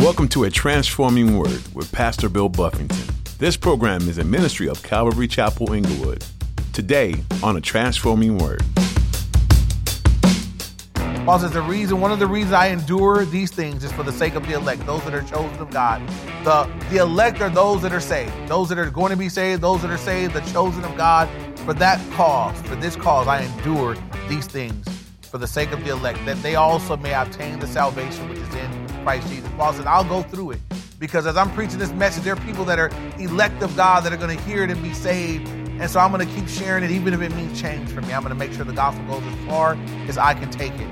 Welcome to A Transforming Word with Pastor Bill Buffington. This program is a ministry of Calvary Chapel Inglewood. Today on A Transforming Word. Paul says the reason, one of the reasons I endure these things is for the sake of the elect, those that are chosen of God. The, the elect are those that are saved, those that are going to be saved, those that are saved, the chosen of God. For that cause, for this cause, I endure these things for the sake of the elect, that they also may obtain the salvation which is in Christ Jesus. Paul says, I'll go through it because as I'm preaching this message, there are people that are elect of God that are going to hear it and be saved. And so I'm going to keep sharing it, even if it means change for me. I'm going to make sure the gospel goes as far as I can take it.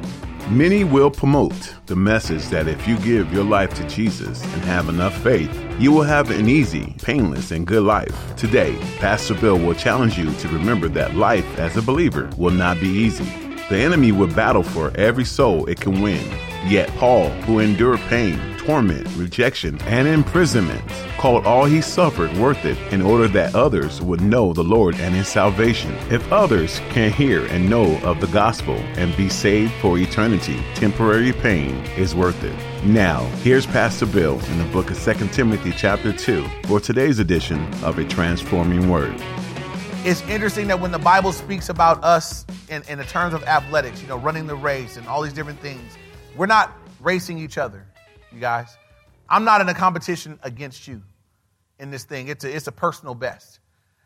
Many will promote the message that if you give your life to Jesus and have enough faith, you will have an easy, painless, and good life. Today, Pastor Bill will challenge you to remember that life as a believer will not be easy. The enemy will battle for every soul it can win. Yet Paul, who endured pain, torment, rejection, and imprisonment, called all he suffered worth it in order that others would know the Lord and his salvation. If others can hear and know of the gospel and be saved for eternity, temporary pain is worth it. Now, here's Pastor Bill in the book of 2 Timothy chapter 2 for today's edition of A Transforming Word. It's interesting that when the Bible speaks about us in, in the terms of athletics, you know, running the race and all these different things, we're not racing each other, you guys. I'm not in a competition against you in this thing. It's a, it's a personal best.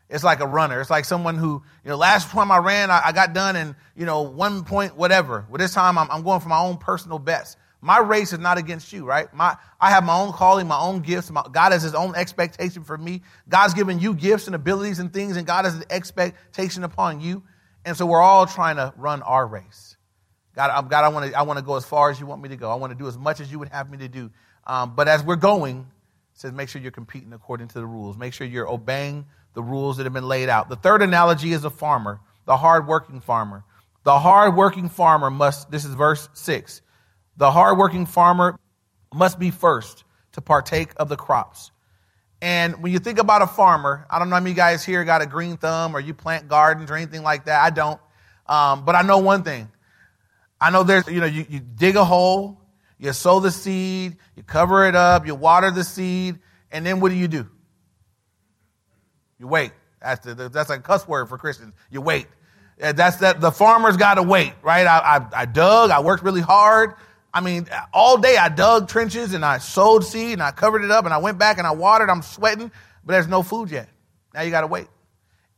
It's like a runner. It's like someone who, you know, last time I ran, I, I got done in, you know, one point, whatever. Well, this time I'm, I'm going for my own personal best. My race is not against you, right? My, I have my own calling, my own gifts. My, God has his own expectation for me. God's given you gifts and abilities and things, and God has an expectation upon you. And so we're all trying to run our race. God, God I want to I want to go as far as you want me to go. I want to do as much as you would have me to do. Um, but as we're going, says make sure you're competing according to the rules. Make sure you're obeying the rules that have been laid out. The third analogy is a farmer, the hardworking farmer. The hardworking farmer must, this is verse 6. The hardworking farmer must be first to partake of the crops. And when you think about a farmer, I don't know how many guys here got a green thumb or you plant gardens or anything like that. I don't. Um, but I know one thing. I know there's, you know, you, you dig a hole, you sow the seed, you cover it up, you water the seed, and then what do you do? You wait. That's, the, that's a cuss word for Christians. You wait. That's that the farmer's got to wait, right? I, I, I dug, I worked really hard. I mean, all day I dug trenches and I sowed seed and I covered it up and I went back and I watered. I'm sweating, but there's no food yet. Now you got to wait.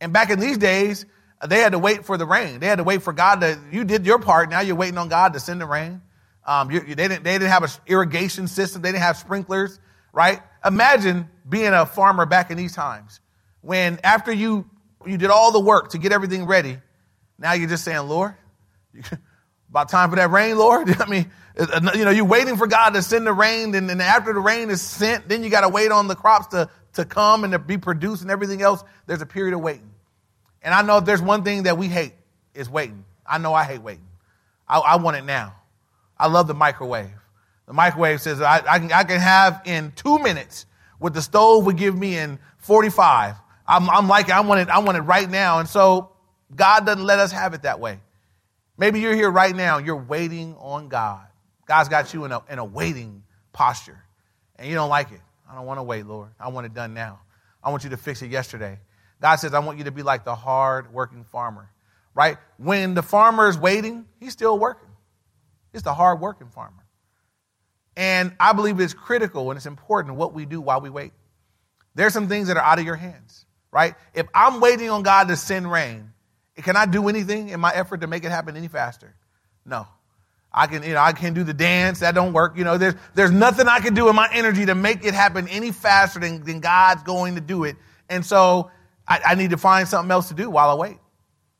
And back in these days, they had to wait for the rain. They had to wait for God to, you did your part. Now you're waiting on God to send the rain. Um, you, they, didn't, they didn't have an irrigation system. They didn't have sprinklers, right? Imagine being a farmer back in these times when after you, you did all the work to get everything ready, now you're just saying, Lord, about time for that rain, Lord. I mean, you know, you're waiting for God to send the rain, and then after the rain is sent, then you got to wait on the crops to, to come and to be produced and everything else. There's a period of waiting. And I know there's one thing that we hate is waiting. I know I hate waiting. I, I want it now. I love the microwave. The microwave says I, I, can, I can have in two minutes what the stove would give me in 45. I'm, I'm like, I want it, I want it right now. And so God doesn't let us have it that way. Maybe you're here right now, you're waiting on God. God's got you in a, in a waiting posture, and you don't like it. I don't want to wait, Lord. I want it done now. I want you to fix it yesterday. God says, I want you to be like the hard working farmer, right? When the farmer is waiting, he's still working. He's the hard working farmer. And I believe it's critical and it's important what we do while we wait. There's some things that are out of your hands, right? If I'm waiting on God to send rain, can I do anything in my effort to make it happen any faster? No. I can, you know, I can do the dance. That don't work. You know, there's, there's nothing I can do in my energy to make it happen any faster than, than God's going to do it. And so I, I need to find something else to do while I wait.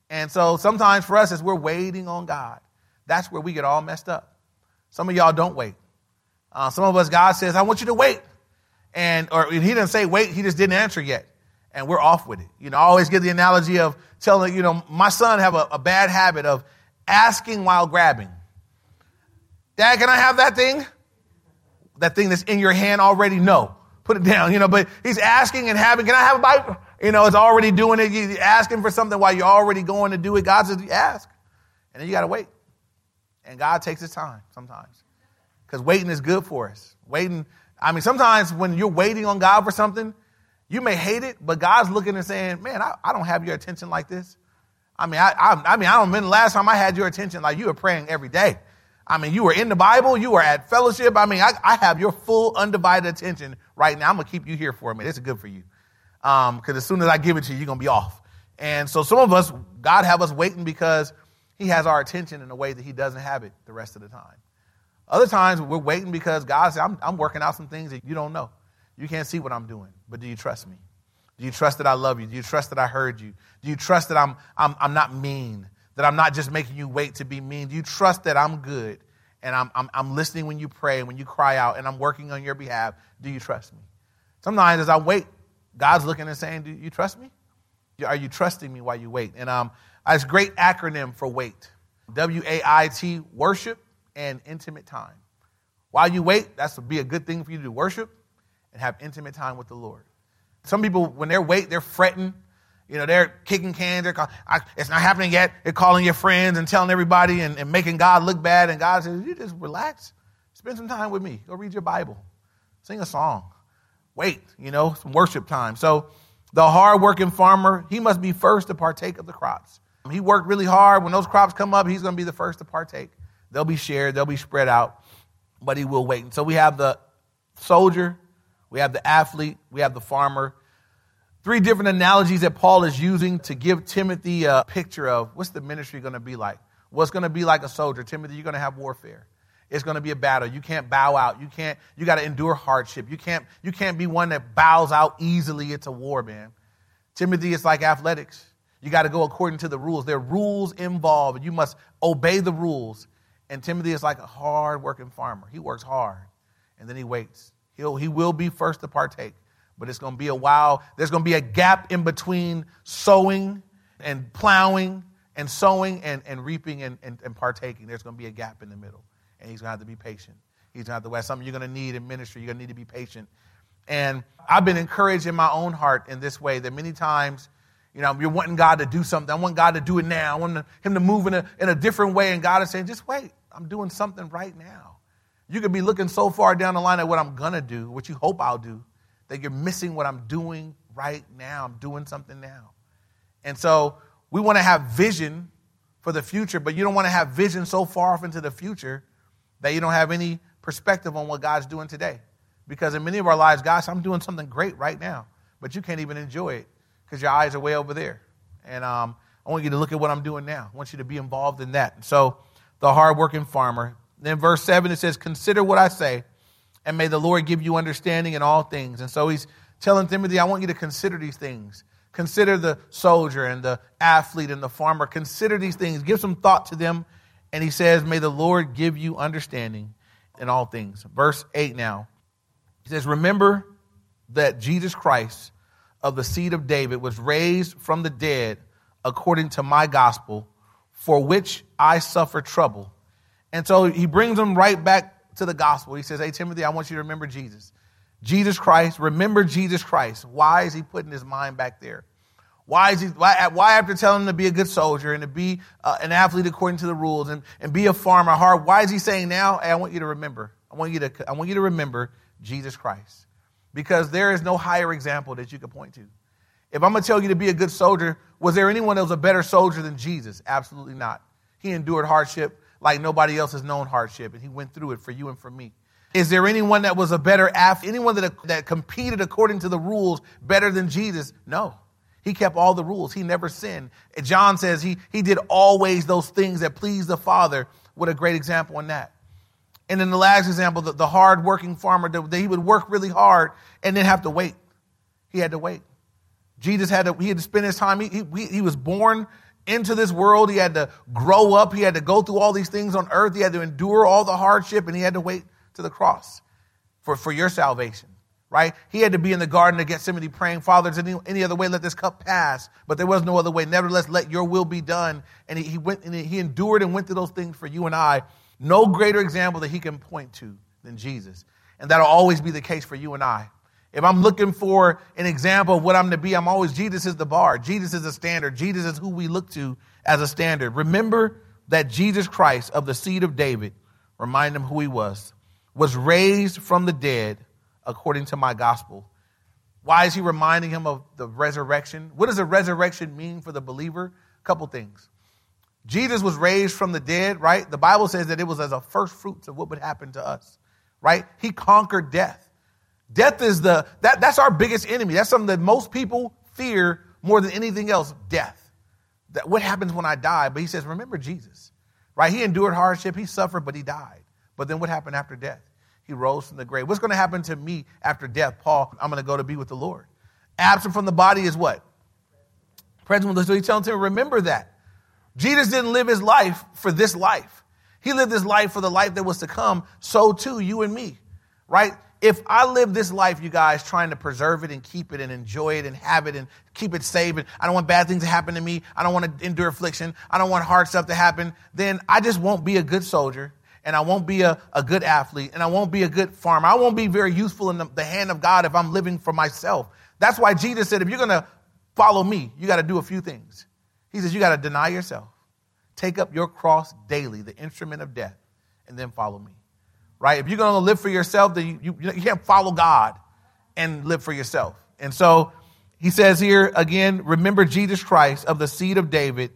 And so sometimes for us, as we're waiting on God, that's where we get all messed up. Some of y'all don't wait. Uh, some of us, God says, I want you to wait. And, or he didn't say wait, he just didn't answer yet. And we're off with it. You know, I always give the analogy of telling, you know, my son have a, a bad habit of asking while grabbing. Dad, can I have that thing? That thing that's in your hand already? No. Put it down, you know, but he's asking and having, can I have a bite? You know, it's already doing it. You're asking for something while you're already going to do it. God says, ask. And then you got to wait. And God takes his time sometimes. Because waiting is good for us. Waiting, I mean, sometimes when you're waiting on God for something, you may hate it, but God's looking and saying, man, I, I don't have your attention like this. I mean, I, I, I mean, I don't remember the last time I had your attention like you were praying every day. I mean, you were in the Bible, you were at fellowship. I mean, I, I have your full undivided attention right now. I'm gonna keep you here for a minute. It's good for you. Um, cause as soon as I give it to you, you're gonna be off. And so some of us, God have us waiting because he has our attention in a way that he doesn't have it the rest of the time. Other times we're waiting because God said, I'm, I'm working out some things that you don't know. You can't see what I'm doing, but do you trust me? Do you trust that I love you? Do you trust that I heard you? Do you trust that I'm, I'm, I'm not mean? That I'm not just making you wait to be mean? Do you trust that I'm good and I'm, I'm, I'm listening when you pray when you cry out and I'm working on your behalf? Do you trust me? Sometimes as I wait, God's looking and saying, Do you trust me? Are you trusting me while you wait? And um, it's a great acronym for wait W A I T, worship and intimate time. While you wait, that's be a good thing for you to do worship and have intimate time with the Lord. Some people, when they're wait, they're fretting. You know, they're kicking cans. They're call, it's not happening yet. They're calling your friends and telling everybody and, and making God look bad. And God says, you just relax. Spend some time with me. Go read your Bible. Sing a song. Wait, you know, some worship time. So the hardworking farmer, he must be first to partake of the crops. He worked really hard. When those crops come up, he's going to be the first to partake. They'll be shared, they'll be spread out, but he will wait. And so we have the soldier, we have the athlete, we have the farmer. Three different analogies that Paul is using to give Timothy a picture of what's the ministry going to be like. What's going to be like a soldier? Timothy, you're going to have warfare. It's going to be a battle. You can't bow out. You can't, you got to endure hardship. You can't, you can't be one that bows out easily. It's a war, man. Timothy, it's like athletics. You got to go according to the rules. There are rules involved, you must obey the rules. And Timothy is like a hard working farmer. He works hard, and then he waits. He'll, he will be first to partake, but it's going to be a while. There's going to be a gap in between sowing and plowing and sowing and, and reaping and, and, and partaking. There's going to be a gap in the middle, and he's going to have to be patient. He's going to have to, that's something you're going to need in ministry. You're going to need to be patient. And I've been encouraged in my own heart in this way that many times you know, you're wanting God to do something. I want God to do it now. I want Him to move in a, in a different way. And God is saying, just wait. I'm doing something right now. You could be looking so far down the line at what I'm going to do, what you hope I'll do, that you're missing what I'm doing right now. I'm doing something now. And so we want to have vision for the future, but you don't want to have vision so far off into the future that you don't have any perspective on what God's doing today. Because in many of our lives, gosh, I'm doing something great right now, but you can't even enjoy it because your eyes are way over there. And um, I want you to look at what I'm doing now. I want you to be involved in that. So, the hardworking farmer. Then, verse 7, it says, Consider what I say, and may the Lord give you understanding in all things. And so, he's telling Timothy, I want you to consider these things. Consider the soldier and the athlete and the farmer. Consider these things. Give some thought to them. And he says, May the Lord give you understanding in all things. Verse 8 now. He says, Remember that Jesus Christ of the seed of David was raised from the dead according to my gospel, for which I suffer trouble. And so he brings them right back to the gospel. He says, Hey, Timothy, I want you to remember Jesus. Jesus Christ, remember Jesus Christ. Why is he putting his mind back there? Why is he, why, why after telling him to be a good soldier and to be uh, an athlete according to the rules and, and be a farmer hard, why is he saying now, hey, I want you to remember, I want you to, I want you to remember Jesus Christ because there is no higher example that you could point to. If I'm going to tell you to be a good soldier, was there anyone that was a better soldier than Jesus? Absolutely not. He endured hardship like nobody else has known hardship, and he went through it for you and for me. Is there anyone that was a better athlete, anyone that, that competed according to the rules better than Jesus? No. He kept all the rules. He never sinned. John says he, he did always those things that pleased the Father. What a great example in that. And in the last example, the, the hard working farmer, that he would work really hard and then have to wait. He had to wait. Jesus had to, he had to spend his time, he, he, he was born into this world. He had to grow up. He had to go through all these things on earth. He had to endure all the hardship and he had to wait to the cross for, for your salvation, right? He had to be in the Garden of Gethsemane praying, Father, is any, any other way let this cup pass? But there was no other way. Nevertheless, let your will be done. And he, he went and he endured and went through those things for you and I no greater example that he can point to than Jesus. And that'll always be the case for you and I. If I'm looking for an example of what I'm to be, I'm always Jesus is the bar. Jesus is the standard. Jesus is who we look to as a standard. Remember that Jesus Christ of the seed of David, remind him who he was, was raised from the dead according to my gospel. Why is he reminding him of the resurrection? What does the resurrection mean for the believer? A couple things. Jesus was raised from the dead, right? The Bible says that it was as a first fruits of what would happen to us, right? He conquered death. Death is the that, that's our biggest enemy. That's something that most people fear more than anything else, death. That what happens when I die? But he says, remember Jesus. Right? He endured hardship, he suffered, but he died. But then what happened after death? He rose from the grave. What's going to happen to me after death? Paul, I'm going to go to be with the Lord. Absent from the body is what? Present. So he's telling him, remember that. Jesus didn't live his life for this life. He lived his life for the life that was to come. So too, you and me, right? If I live this life, you guys, trying to preserve it and keep it and enjoy it and have it and keep it safe, and I don't want bad things to happen to me, I don't want to endure affliction, I don't want hard stuff to happen, then I just won't be a good soldier and I won't be a, a good athlete and I won't be a good farmer. I won't be very useful in the, the hand of God if I'm living for myself. That's why Jesus said, if you're going to follow me, you got to do a few things. He says, you got to deny yourself, take up your cross daily, the instrument of death, and then follow me. Right? If you're going to live for yourself, then you, you, you can't follow God and live for yourself. And so he says here again, remember Jesus Christ of the seed of David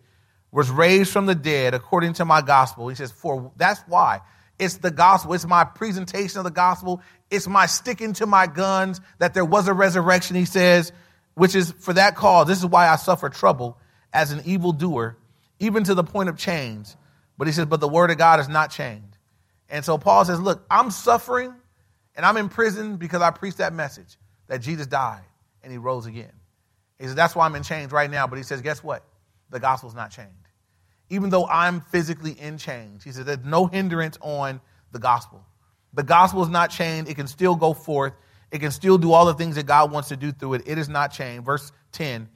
was raised from the dead according to my gospel. He says, for that's why. It's the gospel. It's my presentation of the gospel. It's my sticking to my guns that there was a resurrection, he says, which is for that cause. This is why I suffer trouble as an evildoer, even to the point of chains. But he says, but the word of God is not chained. And so Paul says, look, I'm suffering and I'm in prison because I preached that message that Jesus died and he rose again. He says, that's why I'm in chains right now. But he says, guess what? The gospel's not chained. Even though I'm physically in chains, he says, there's no hindrance on the gospel. The gospel is not chained. It can still go forth. It can still do all the things that God wants to do through it. It is not chained. Verse 10.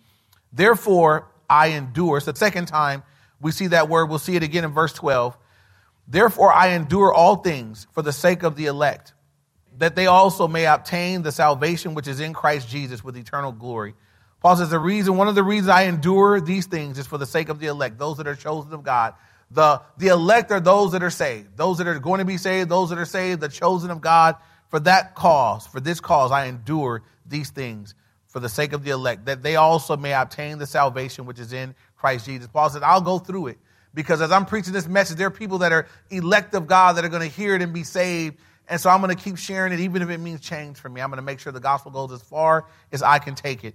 Therefore, I endure. It's the second time we see that word. We'll see it again in verse 12. Therefore, I endure all things for the sake of the elect, that they also may obtain the salvation which is in Christ Jesus with eternal glory. Paul says the reason, one of the reasons I endure these things is for the sake of the elect, those that are chosen of God. The, the elect are those that are saved, those that are going to be saved, those that are saved, the chosen of God. For that cause, for this cause, I endure these things for the sake of the elect, that they also may obtain the salvation which is in Christ Jesus. Paul says, I'll go through it because as I'm preaching this message, there are people that are elect of God that are going to hear it and be saved. And so I'm going to keep sharing it, even if it means change for me. I'm going to make sure the gospel goes as far as I can take it.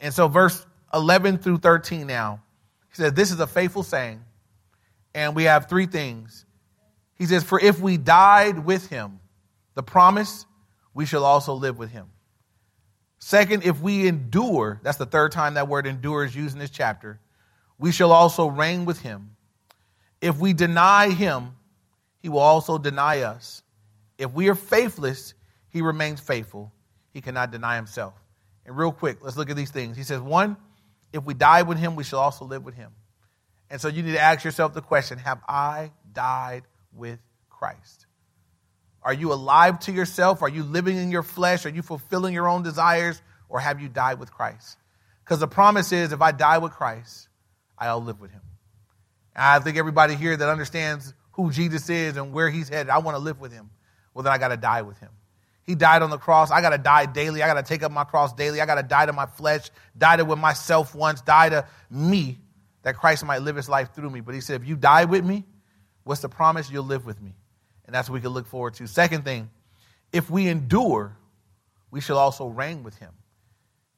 And so, verse 11 through 13 now, he says, This is a faithful saying. And we have three things. He says, For if we died with him, the promise, we shall also live with him. Second, if we endure, that's the third time that word endure is used in this chapter, we shall also reign with him. If we deny him, he will also deny us. If we are faithless, he remains faithful. He cannot deny himself. And real quick, let's look at these things. He says, one, if we die with him, we shall also live with him. And so you need to ask yourself the question Have I died with Christ? Are you alive to yourself? Are you living in your flesh? Are you fulfilling your own desires? Or have you died with Christ? Because the promise is if I die with Christ, I'll live with him. And I think everybody here that understands who Jesus is and where he's headed, I want to live with him. Well, then I got to die with him. He died on the cross. I got to die daily. I got to take up my cross daily. I got to die to my flesh, die to with myself once, die to me that Christ might live his life through me. But he said, if you die with me, what's the promise? You'll live with me. And that's what we can look forward to. Second thing, if we endure, we shall also reign with him.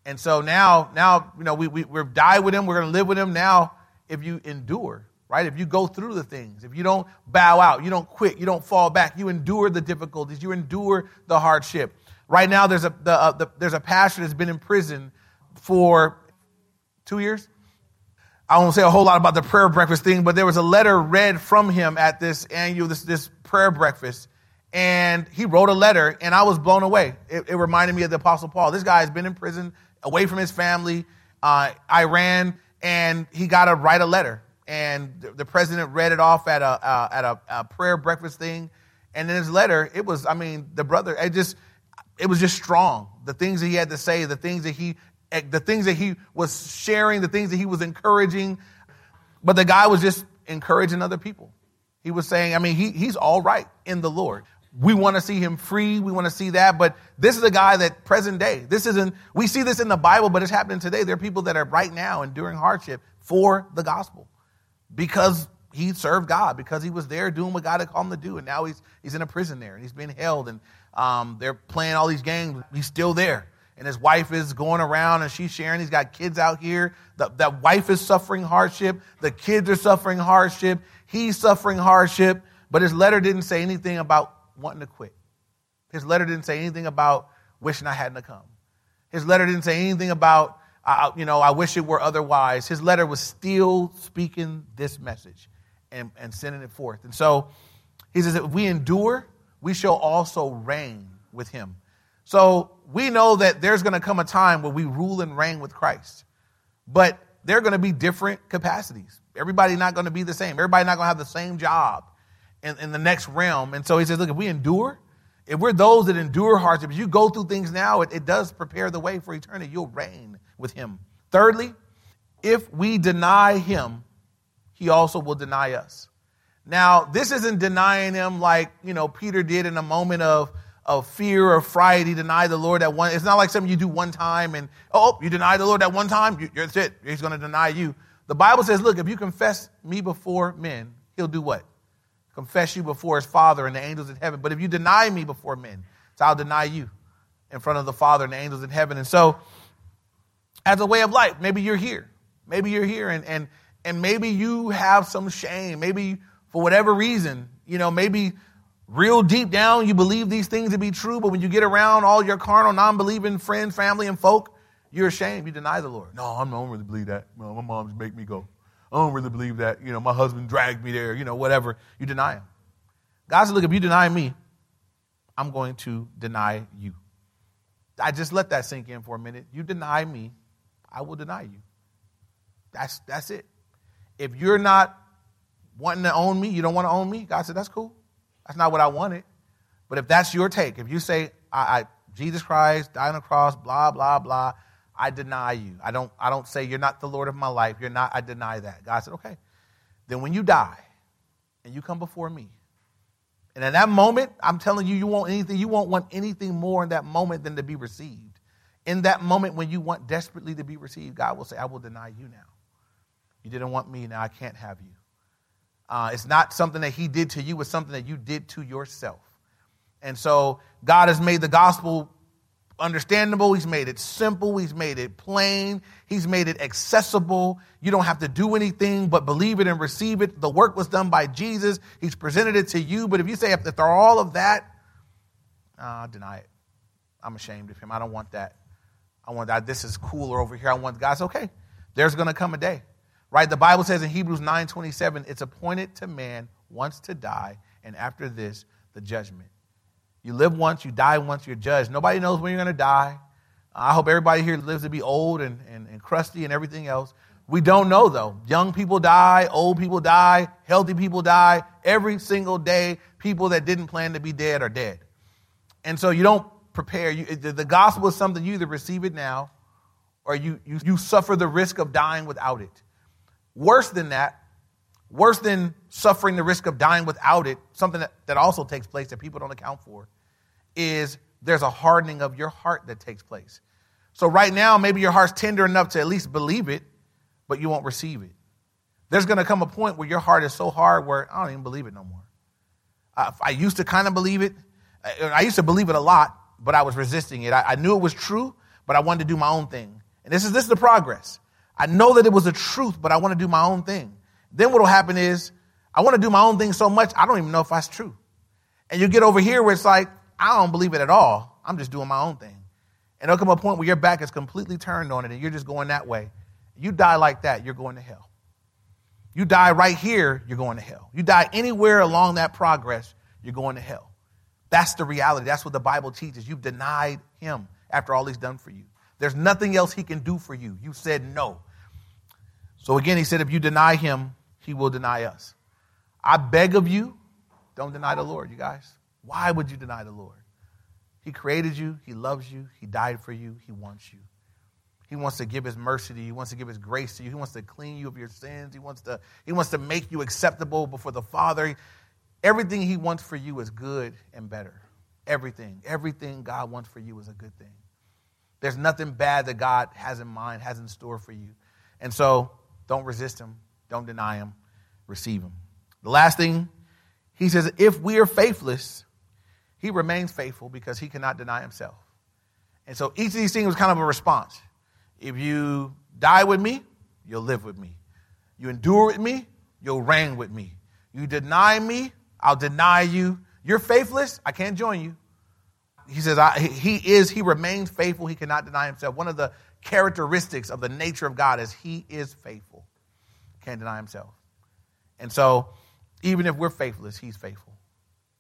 And so now, now, you know, we, we, we're die with him. We're going to live with him. Now, if you endure, right? If you go through the things, if you don't bow out, you don't quit, you don't fall back, you endure the difficulties, you endure the hardship. Right now, there's a, the, uh, the, there's a pastor that's been in prison for two years. I won't say a whole lot about the prayer breakfast thing, but there was a letter read from him at this annual, this, this prayer breakfast. And he wrote a letter, and I was blown away. It, it reminded me of the Apostle Paul. This guy has been in prison, away from his family, uh, Iran, and he got to write a letter and the president read it off at a uh, at a, a, prayer breakfast thing. And in his letter, it was, I mean, the brother, it just, it was just strong. The things that he had to say, the things that he, the things that he was sharing, the things that he was encouraging. But the guy was just encouraging other people. He was saying, I mean, he, he's all right in the Lord. we want to see him free. We want to see that. But this is a guy that present day, this isn't, we see this in the Bible, but it's happening today. There are people that are right now enduring hardship for the gospel because he served God, because he was there doing what God had called him to do. And now he's, he's in a prison there and he's being held and um, they're playing all these games. He's still there. And his wife is going around and she's sharing. He's got kids out here. The, that wife is suffering hardship. The kids are suffering hardship. He's suffering hardship. But his letter didn't say anything about wanting to quit. His letter didn't say anything about wishing I hadn't come. His letter didn't say anything about, uh, you know, I wish it were otherwise. His letter was still speaking this message and, and sending it forth. And so he says, if we endure, we shall also reign with him. So we know that there's going to come a time where we rule and reign with Christ. But there are going to be different capacities. Everybody's not going to be the same. Everybody's not going to have the same job in, in the next realm. And so he says, look, if we endure, if we're those that endure hardship, you go through things now, it, it does prepare the way for eternity. You'll reign with him. Thirdly, if we deny him, he also will deny us. Now, this isn't denying him like, you know, Peter did in a moment of, of fear or fright. He denied the Lord at one. It's not like something you do one time and, oh, you deny the Lord at one time, you, that's it. He's going to deny you. The Bible says, look, if you confess me before men, he'll do what? confess you before his Father and the angels in heaven. But if you deny me before men, so I'll deny you in front of the Father and the angels in heaven. And so, as a way of life, maybe you're here. Maybe you're here and, and, and maybe you have some shame. Maybe for whatever reason, you know, maybe real deep down you believe these things to be true, but when you get around all your carnal, non believing friends, family, and folk, you're ashamed. You deny the Lord. No, I don't really believe that. Well, my mom just make me go. I don't really believe that. You know, my husband dragged me there, you know, whatever. You deny him. God said, look, if you deny me, I'm going to deny you. I just let that sink in for a minute. You deny me, I will deny you. That's, that's it. If you're not wanting to own me, you don't want to own me, God said, that's cool. That's not what I wanted. But if that's your take, if you say, I, I Jesus Christ died on the cross, blah, blah, blah, I deny you. I don't, I don't say you're not the Lord of my life. You're not, I deny that. God said, okay. Then when you die and you come before me, and in that moment, I'm telling you, you want anything, you won't want anything more in that moment than to be received. In that moment when you want desperately to be received, God will say, I will deny you now. You didn't want me, now I can't have you. Uh, it's not something that He did to you, it's something that you did to yourself. And so God has made the gospel understandable. He's made it simple. He's made it plain. He's made it accessible. You don't have to do anything but believe it and receive it. The work was done by Jesus. He's presented it to you. But if you say, after all of that, uh, deny it. I'm ashamed of him. I don't want that. I want that. This is cooler over here. I want God's okay. There's going to come a day, right? The Bible says in Hebrews 9 27, it's appointed to man once to die, and after this, the judgment. You live once, you die once, you're judged. Nobody knows when you're going to die. I hope everybody here lives to be old and, and, and crusty and everything else. We don't know though. Young people die, old people die, healthy people die. Every single day, people that didn't plan to be dead are dead. And so you don't prepare. You, the gospel is something you either receive it now or you, you, you suffer the risk of dying without it. Worse than that, worse than suffering the risk of dying without it, something that, that also takes place that people don't account for, is there's a hardening of your heart that takes place. So right now, maybe your heart's tender enough to at least believe it, but you won't receive it. There's going to come a point where your heart is so hard where I don't even believe it no more. Uh, I used to kind of believe it. I used to believe it a lot, but I was resisting it. I, I knew it was true, but I wanted to do my own thing. And this is this is the progress. I know that it was the truth, but I want to do my own thing. Then what will happen is I want to do my own thing so much, I don't even know if that's true. And you get over here where it's like, I don't believe it at all. I'm just doing my own thing. And there'll come a point where your back is completely turned on it and you're just going that way. You die like that, you're going to hell. You die right here, you're going to hell. You die anywhere along that progress, you're going to hell. That's the reality. That's what the Bible teaches. You've denied him after all he's done for you. There's nothing else he can do for you. You said no. So again, he said, if you deny him, he will deny us. I beg of you, don't deny the Lord, you guys. Why would you deny the Lord? He created you, He loves you, He died for you, He wants you. He wants to give his mercy to you. He wants to give his grace to you. He wants to clean you of your sins. He wants to, he wants to make you acceptable before the Father. Everything He wants for you is good and better. Everything. Everything God wants for you is a good thing. There's nothing bad that God has in mind, has in store for you. And so don't resist Him, don't deny Him, receive Him. The last thing, He says, if we are faithless, He remains faithful because He cannot deny Himself. And so each of these things was kind of a response. If you die with me, you'll live with me. You endure with me, you'll reign with me. You deny me, I'll deny you. You're faithless, I can't join you. He says, I, He is, He remains faithful, He cannot deny Himself. One of the characteristics of the nature of God is He is faithful, can't deny Himself. And so, even if we're faithless, He's faithful.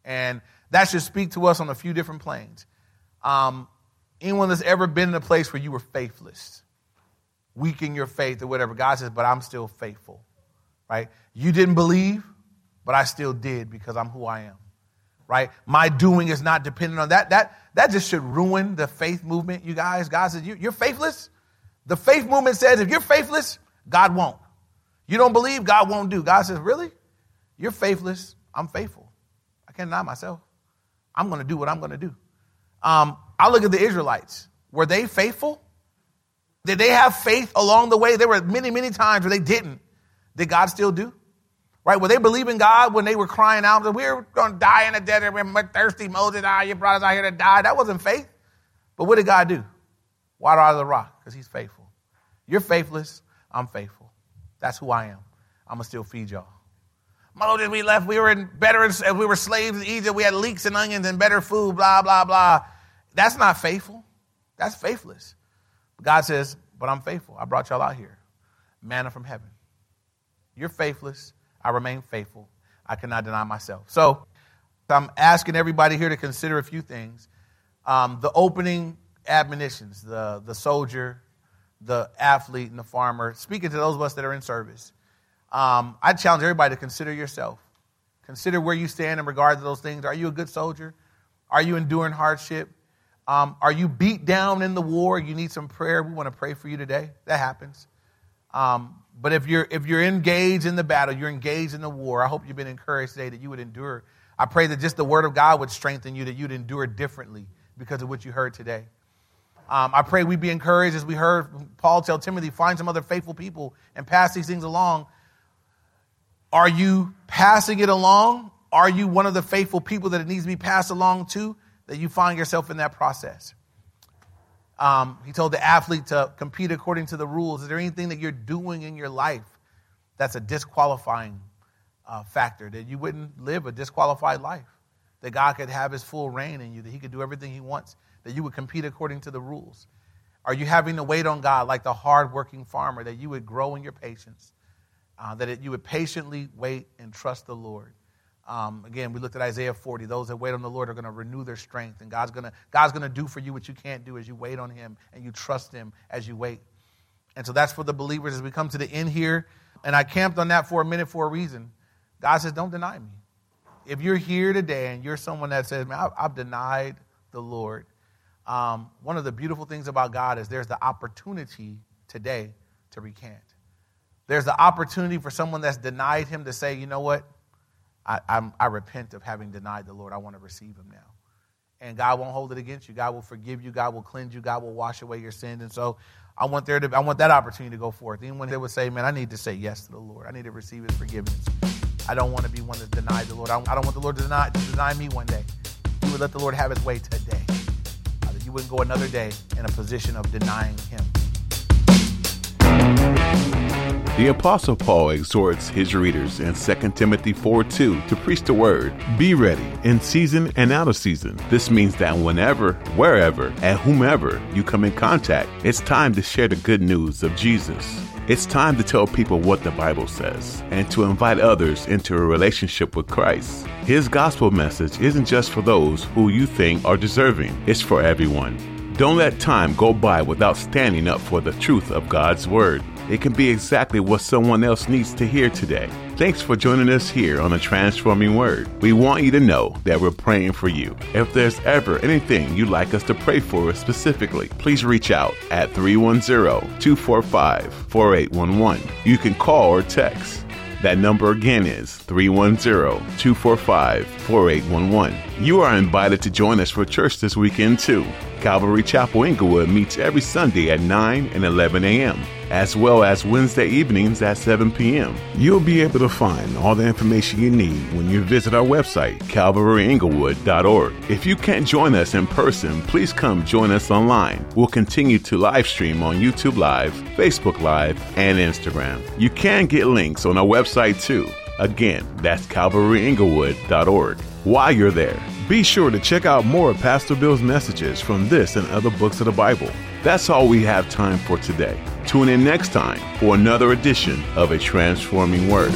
And that should speak to us on a few different planes. Um, anyone that's ever been in a place where you were faithless, weak in your faith or whatever, God says, but I'm still faithful, right? You didn't believe, but I still did because I'm who I am, right? My doing is not dependent on that. That, that just should ruin the faith movement, you guys. God says, you, you're faithless. The faith movement says, if you're faithless, God won't. You don't believe, God won't do. God says, really? You're faithless. I'm faithful. I can't deny myself. I'm going to do what I'm going to do. Um, I look at the Israelites. Were they faithful? Did they have faith along the way? There were many, many times where they didn't. Did God still do? Right? Were they believing God when they were crying out, that we're going to die in the desert, we're thirsty, Moses, ah, you brought us out here to die. That wasn't faith. But what did God do? Water out of the rock, because he's faithful. You're faithless, I'm faithful. That's who I am. I'm going to still feed y'all. Moses, we left, we were in better, we were slaves in Egypt, we had leeks and onions and better food, blah, blah, blah. That's not faithful. That's faithless. God says, but I'm faithful. I brought y'all out here. Manna from heaven. You're faithless. I remain faithful. I cannot deny myself. So I'm asking everybody here to consider a few things. Um, the opening admonitions, the, the soldier, the athlete, and the farmer, speaking to those of us that are in service. Um, I challenge everybody to consider yourself. Consider where you stand in regard to those things. Are you a good soldier? Are you enduring hardship? Um, are you beat down in the war? You need some prayer. We want to pray for you today. That happens. Um, but if you're if you're engaged in the battle, you're engaged in the war. I hope you've been encouraged today that you would endure. I pray that just the word of God would strengthen you, that you'd endure differently because of what you heard today. Um, I pray we'd be encouraged as we heard Paul tell Timothy, find some other faithful people and pass these things along. Are you passing it along? Are you one of the faithful people that it needs to be passed along to? That you find yourself in that process. Um, he told the athlete to compete according to the rules. Is there anything that you're doing in your life that's a disqualifying uh, factor, that you wouldn't live a disqualified life? That God could have his full reign in you, that he could do everything he wants, that you would compete according to the rules? Are you having to wait on God like the hardworking farmer, that you would grow in your patience, uh, that it, you would patiently wait and trust the Lord? Um, again, we looked at Isaiah 40. Those that wait on the Lord are going to renew their strength. And God's going to God's going to do for you what you can't do as you wait on Him and you trust Him as you wait. And so that's for the believers as we come to the end here. And I camped on that for a minute for a reason. God says, don't deny me. If you're here today and you're someone that says, man, I've, denied the Lord, um, one of the beautiful things about God is there's the opportunity today to recant. There's the opportunity for someone that's denied Him to say, you know what? I, I'm, I repent of having denied the Lord. I want to receive him now. And God won't hold it against you. God will forgive you. God will cleanse you. God will wash away your sins. And so I want there to I want that opportunity to go forth. Even when they would say, man, I need to say yes to the Lord. I need to receive his forgiveness. I don't want to be one that denied the Lord. I don't want the Lord to deny, to deny me one day. You would let the Lord have his way today. That you wouldn't go another day in a position of denying him. The Apostle Paul exhorts his readers in 2 Timothy 4 2 to preach the word. Be ready in season and out of season. This means that whenever, wherever, and whomever you come in contact, it's time to share the good news of Jesus. It's time to tell people what the Bible says and to invite others into a relationship with Christ. His gospel message isn't just for those who you think are deserving, it's for everyone. Don't let time go by without standing up for the truth of God's Word. It can be exactly what someone else needs to hear today. Thanks for joining us here on the Transforming Word. We want you to know that we're praying for you. If there's ever anything you'd like us to pray for specifically, please reach out at 310 245 4811. You can call or text That number again is 310 245 4811. You are invited to join us for church this weekend too. Calvary Chapel Inglewood meets every Sunday at 9 and 11 a.m., as well as Wednesday evenings at 7 p.m. You'll be able to find all the information you need when you visit our website, calvaryinglewood.org. If you can't join us in person, please come join us online. We'll continue to live stream on YouTube Live, Facebook Live, and Instagram. You can get links on our website too. Again, that's calvaryinglewood.org. While you're there, be sure to check out more of Pastor Bill's messages from this and other books of the Bible. That's all we have time for today. Tune in next time for another edition of A Transforming Word.